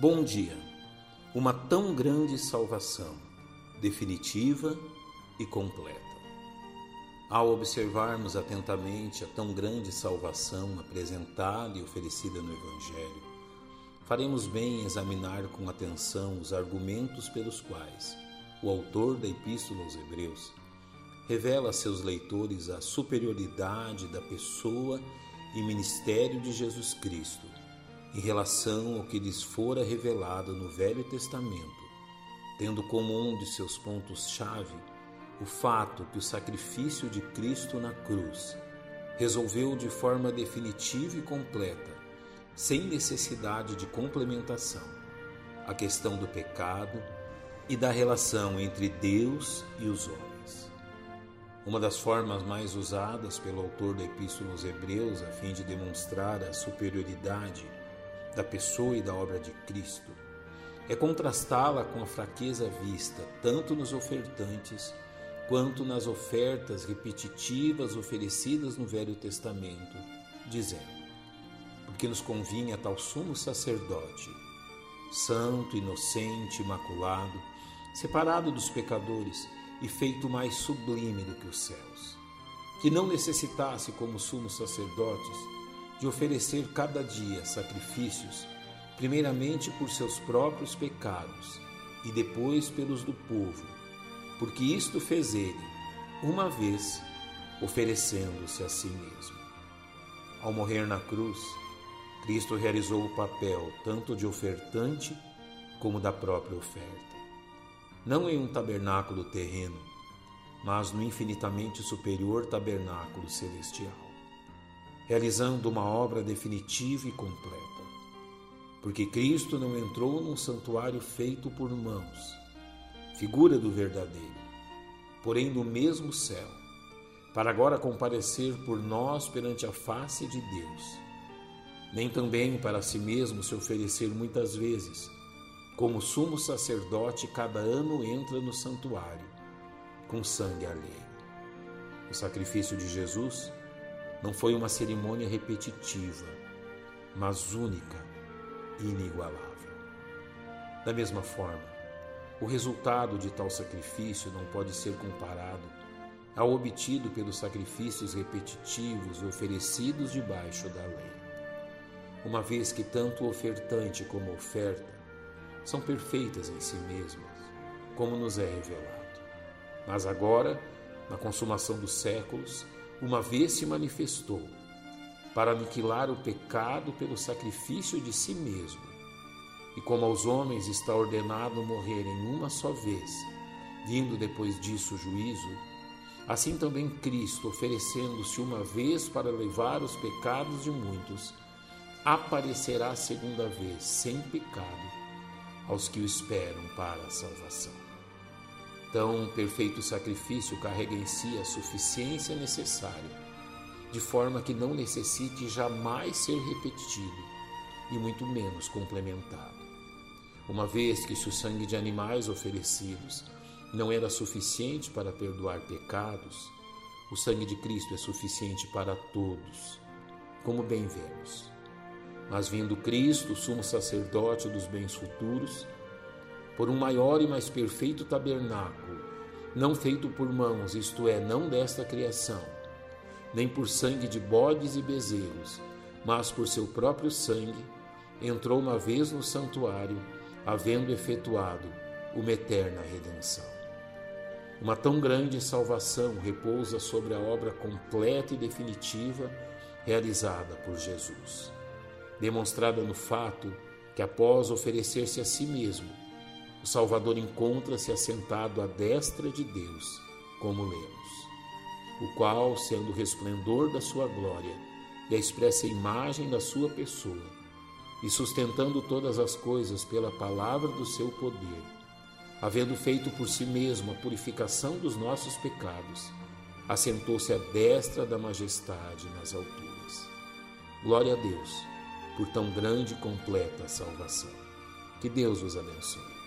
Bom dia. Uma tão grande salvação, definitiva e completa. Ao observarmos atentamente a tão grande salvação apresentada e oferecida no Evangelho, faremos bem em examinar com atenção os argumentos pelos quais o autor da Epístola aos Hebreus revela a seus leitores a superioridade da pessoa e ministério de Jesus Cristo em relação ao que lhes fora revelado no Velho Testamento, tendo como um de seus pontos-chave o fato que o sacrifício de Cristo na cruz resolveu de forma definitiva e completa, sem necessidade de complementação, a questão do pecado e da relação entre Deus e os homens. Uma das formas mais usadas pelo autor da Epístola aos Hebreus a fim de demonstrar a superioridade da pessoa e da obra de Cristo é contrastá-la com a fraqueza vista tanto nos ofertantes quanto nas ofertas repetitivas oferecidas no Velho Testamento, dizendo: Porque nos convinha tal sumo sacerdote, santo, inocente, imaculado, separado dos pecadores e feito mais sublime do que os céus, que não necessitasse, como sumos sacerdotes, de oferecer cada dia sacrifícios, primeiramente por seus próprios pecados e depois pelos do povo, porque isto fez ele, uma vez, oferecendo-se a si mesmo. Ao morrer na cruz, Cristo realizou o papel tanto de ofertante como da própria oferta. Não em um tabernáculo terreno, mas no infinitamente superior tabernáculo celestial realizando uma obra definitiva e completa. Porque Cristo não entrou num santuário feito por mãos, figura do verdadeiro, porém no mesmo céu, para agora comparecer por nós perante a face de Deus, nem também para si mesmo se oferecer muitas vezes, como sumo sacerdote cada ano entra no santuário, com sangue alheio. O sacrifício de Jesus não foi uma cerimônia repetitiva, mas única e inigualável. Da mesma forma, o resultado de tal sacrifício não pode ser comparado ao obtido pelos sacrifícios repetitivos oferecidos debaixo da lei. Uma vez que tanto o ofertante como a oferta são perfeitas em si mesmas, como nos é revelado. Mas agora, na consumação dos séculos, uma vez se manifestou para aniquilar o pecado pelo sacrifício de si mesmo. E como aos homens está ordenado morrerem uma só vez, vindo depois disso o juízo, assim também Cristo, oferecendo-se uma vez para levar os pecados de muitos, aparecerá segunda vez sem pecado aos que o esperam para a salvação. Tão perfeito sacrifício carrega em si a suficiência necessária, de forma que não necessite jamais ser repetido e muito menos complementado. Uma vez que se o sangue de animais oferecidos não era suficiente para perdoar pecados, o sangue de Cristo é suficiente para todos, como bem vemos. Mas vindo Cristo, sumo sacerdote dos bens futuros, por um maior e mais perfeito tabernáculo, não feito por mãos, isto é, não desta criação, nem por sangue de bodes e bezerros, mas por seu próprio sangue, entrou uma vez no santuário, havendo efetuado uma eterna redenção. Uma tão grande salvação repousa sobre a obra completa e definitiva realizada por Jesus, demonstrada no fato que, após oferecer-se a si mesmo, o Salvador encontra-se assentado à destra de Deus, como lemos, o qual, sendo o resplendor da sua glória e a expressa imagem da sua pessoa, e sustentando todas as coisas pela palavra do seu poder, havendo feito por si mesmo a purificação dos nossos pecados, assentou-se à destra da majestade nas alturas. Glória a Deus por tão grande e completa salvação. Que Deus os abençoe.